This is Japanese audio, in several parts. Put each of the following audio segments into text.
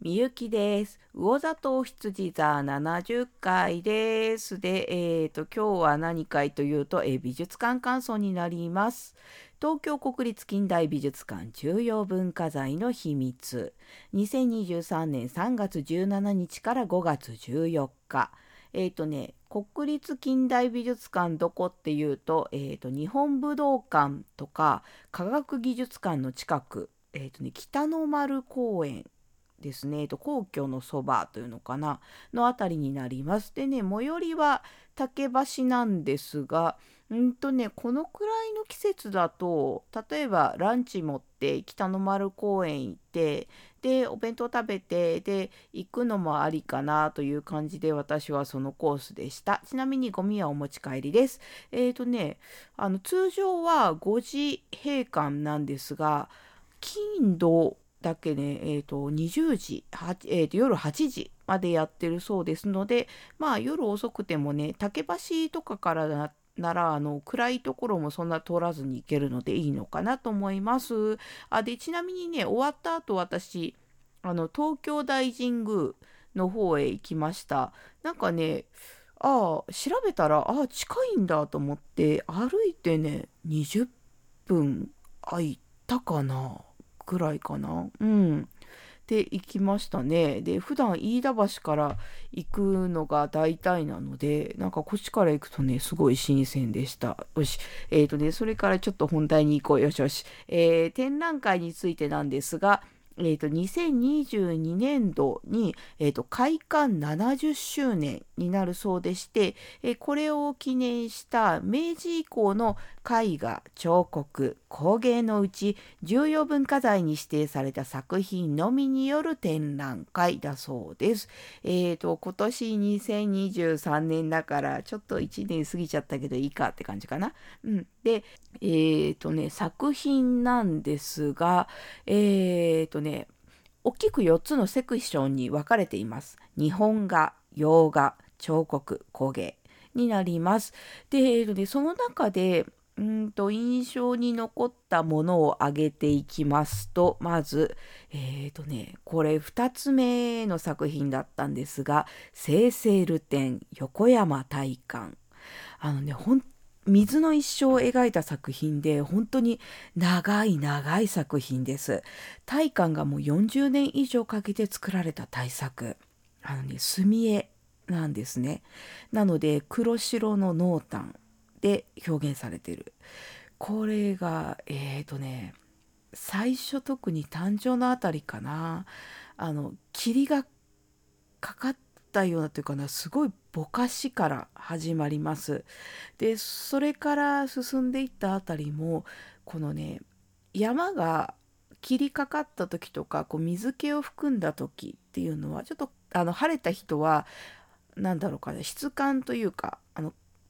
みゆきです。魚座と羊座70回です。で、えっ、と、今日は何回というと、えー美術館感想になります。東京国立近代美術館重要文化財の秘密。2023年3月17日から5月14日。えっ、とね、国立近代美術館どこっていうと、えっ、と、日本武道館とか科学技術館の近く、えっ、とね、北の丸公園ですね、えっと、皇居のそばというのかなのあたりになります。でね最寄りは竹橋なんですがうんとねこのくらいの季節だと例えばランチ持って北の丸公園行ってでお弁当食べてで行くのもありかなという感じで私はそのコースでした。ちなみにゴミはお持ち帰りです。えっ、とねあの通常は5時閉館なんですが金土だけね、えー、と20時、えーと夜8時までやってるそうですのでまあ夜遅くてもね竹橋とかからなならあの暗いところもそんな通らずに行けるのでいいのかなと思います。あでちなみにね終わった後私あの東京大神宮の方へ行きました。なんかねああ調べたらああ近いんだと思って歩いてね20分空いたかなぐらいかな。うん。で行きましたね。で普段飯田橋から行くのが大体なのでなんかこっちから行くとねすごい新鮮でした。よし。えっ、とねそれからちょっと本題に行こう。よしよし、えー展覧会についてなんですがえー、と2022年度に、えー、と開館70周年になるそうでして、えーこれを記念した明治以降の絵画彫刻工芸のうち重要文化財に指定された作品のみによる展覧会だそうです。えー、と今年2023年だからちょっと1年過ぎちゃったけどいいかって感じかな。うん、でえー、とね作品なんですがえー、とね大きく4つのセクションに分かれています。日本画、洋画、彫刻、工芸になります。で、えーとね、その中でうんと印象に残ったものを挙げていきますとまずえーとねこれ2つ目の作品だったんですが「生成ル展横山大観」あのねほん水の一生を描いた作品で本当に長い長い作品です。大観がもう40年以上かけて作られた大作あのね墨絵なんですね。なので黒白の濃淡で表現されてる。これがえーとね最初特に誕生のあたりかなあの霧がかかったようなというかなすごいぼかしから始まります。でそれから進んでいったあたりもこのね山が切りかかった時とかこう水気を含んだ時っていうのはちょっとあの晴れた人はなんだろうかね質感というか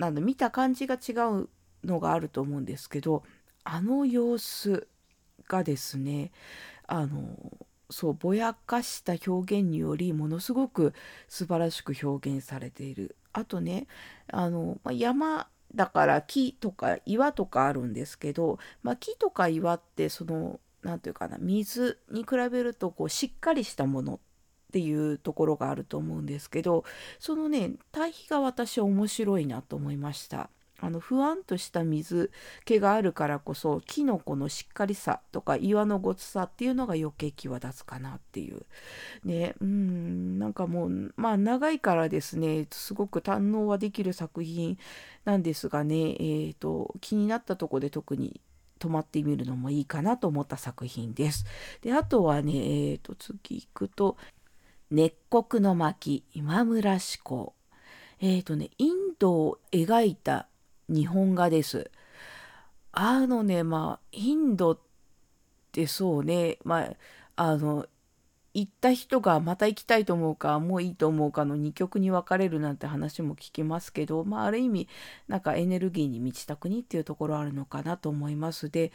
なんだ見た感じが違うのがあると思うんですけどあの様子がですねあのそうぼやかした表現によりものすごく素晴らしく表現されている。あとねあの、ま山だから木とか岩とかあるんですけど、まあ、木とか岩ってその何て言うかな水に比べるとこうしっかりしたものっていうところがあると思うんですけどそのね対比が私面白いなと思いました。あの不安とした水気があるからこそキノコのしっかりさとか岩のごつさっていうのが余計際立つかなっていうねうんなんかもうまあ長いからですねすごく堪能はできる作品なんですがねえー、と気になったとこで特に止まってみるのもいいかなと思った作品です。であとはねえー、と次行くと「熱国の巻今村志向」えー、とねインドを描いた日本画です。あのねまあインドってそうねまああの行った人がまた行きたいと思うかもういいと思うかの二極に分かれるなんて話も聞きますけど、まあ、ある意味なんかエネルギーに満ちた国っていうところあるのかなと思いますで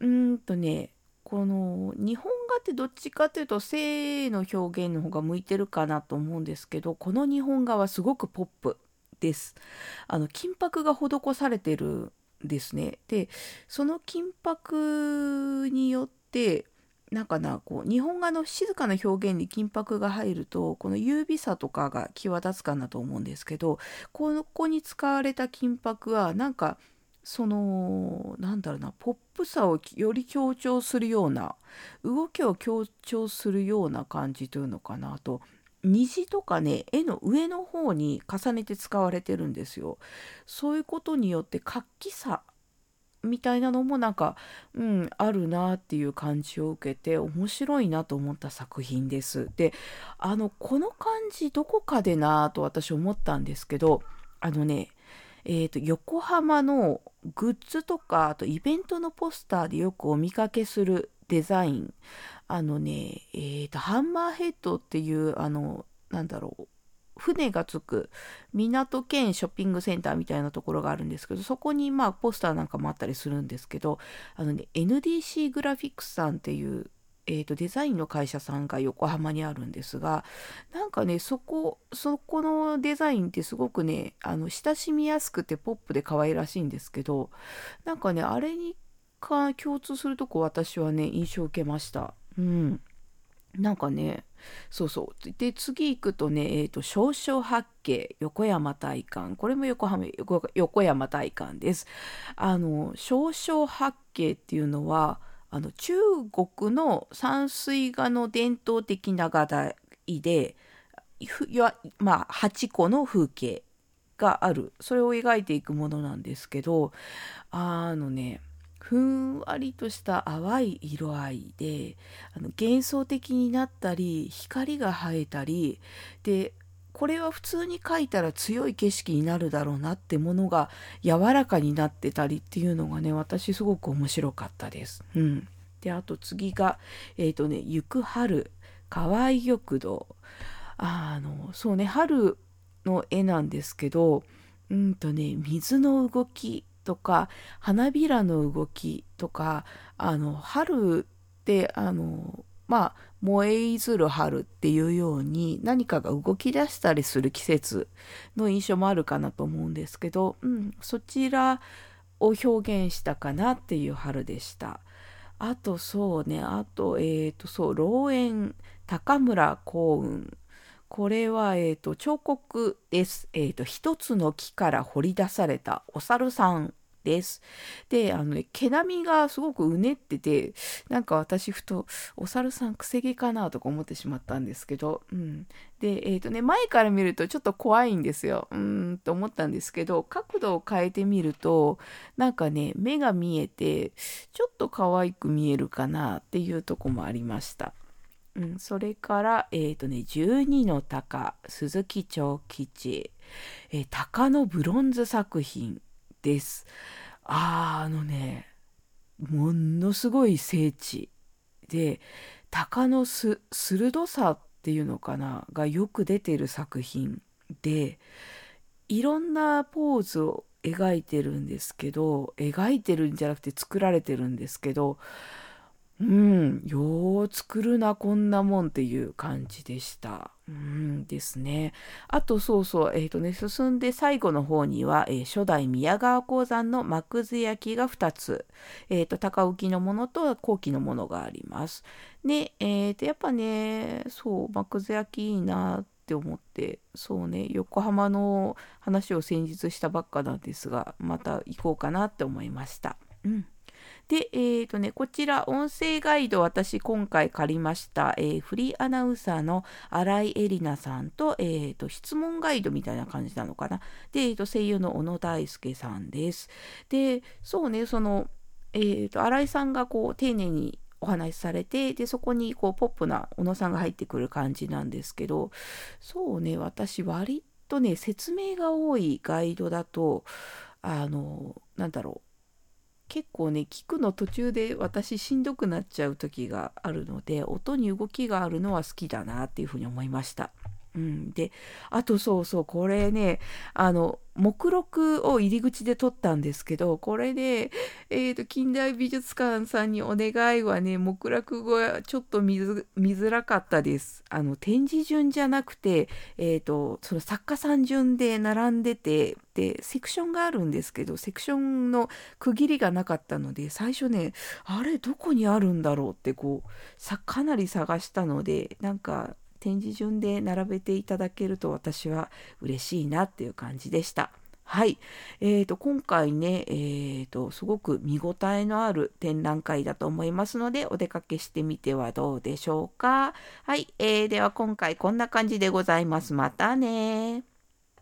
うーんとねこの日本画ってどっちかというと性の表現の方が向いてるかなと思うんですけどこの日本画はすごくポップです。あの金箔が施されてるんですね。でその金箔によってなんかなこう日本画の静かな表現に金箔が入るとこの優美さとかが際立つかなと思うんですけどここに使われた金箔はなんかそのなんだろうなポップさをより強調するような動きを強調するような感じというのかなと虹とかね絵の上の方に重ねて使われてるんですよ。そういうことによって活気さみたいなのもなんか、うん、あるなっていう感じを受けて面白いなと思った作品です。であのこの感じどこかでなと私思ったんですけどあのねえーと、横浜のグッズとかあとイベントのポスターでよくお見かけするデザイン。あのね、えーとハンマーヘッドっていうあのなんだろう船がつく港兼ショッピングセンターみたいなところがあるんですけどそこにまあポスターなんかもあったりするんですけどあのね NDC グラフィックスさんっていうえーと、デザインの会社さんが横浜にあるんですがなんかねそこそこのデザインってすごくねあの親しみやすくてポップで可愛らしいんですけどなんかねあれにか共通するとこ私はね印象を受けました。うん。なんかねそうそう。で次行くとね、えーと、少々八景横山大観。これも横浜横山大観です。あの少々八景っていうのはあの中国の山水画の伝統的な画題でまあ8個の風景がある。それを描いていくものなんですけどあのねふんわりとした淡い色合いであの幻想的になったり光が映えたりでこれは普通に描いたら強い景色になるだろうなってものが柔らかになってたりっていうのがね私すごく面白かったです。うん、であと次がえっ、ー、とね「行く春河合玉堂」あのそうね春の絵なんですけどうんとね水の動きとか花びらの動きとかあの春ってあのまあ燃えいずる春っていうように何かが動き出したりする季節の印象もあるかなと思うんですけど、うん、そちらを表現したかなっていう春でした。あとそうねあとえっ、ー、とそう老園高村幸雲これは、えーと、彫刻です。えーと、一つの木から掘り出されたお猿さんです。で、あのね、毛並みがすごくうねってて、なんか私ふと、お猿さんくせ毛かなとか思ってしまったんですけど、うん。で、えっ、ー、とね、前から見るとちょっと怖いんですよ。うーん、と思ったんですけど、角度を変えてみると、なんかね、目が見えて、ちょっと可愛く見えるかなっていうとこもありました。うん、それから、えっ、ー、とね、12の鷹、鈴木長吉、えー、鷹のブロンズ作品です。ああのね、ものすごい聖地で、鷹のす鋭さっていうのかな、がよく出てる作品で、いろんなポーズを描いてるんですけど、描いてるんじゃなくて作られてるんですけど、うん、よう作るな、こんなもんっていう感じでした。うんですね。あと、そうそう、えっ、ー、とね、進んで最後の方には、えー、初代宮川鉱山の幕津焼きが2つ、えっ、ー、と、高浮きのものと後期のものがあります。で、えっ、と、やっぱね、そう、幕津焼きいいなって思って、そうね、横浜の話を先日したばっかなんですが、また行こうかなって思いました。うん。で、えーとね、こちら音声ガイド私今回借りました、えー、フリーアナウンサーの新井絵里奈さんと,、えーと、質問ガイドみたいな感じなのかな。で、えーと、声優の小野大輔さんです。で、そうね、その、えー、と新井さんがこう丁寧にお話しされてでそこにこうポップな小野さんが入ってくる感じなんですけどそうね私割とね説明が多いガイドだとあのなんだろう結構ね聞くの途中で私しんどくなっちゃう時があるので音に動きがあるのは好きだなっていうふうに思いました。うん、であとそうそうこれねあの目録を入り口で撮ったんですけどこれで、えーと、近代美術館さんにお願いはね目録がちょっと見づらかったです。あの展示順じゃなくて、えーと、その作家さん順で並んでてでセクションがあるんですけどセクションの区切りがなかったので最初ねあれどこにあるんだろうってこうさかなり探したのでなんか展示順で並べていただけると私は嬉しいなっていう感じでした。はい。えーと、今回ね、えーと、すごく見応えのある展覧会だと思いますので、お出かけしてみてはどうでしょうか。はい。えー、では今回こんな感じでございます。またね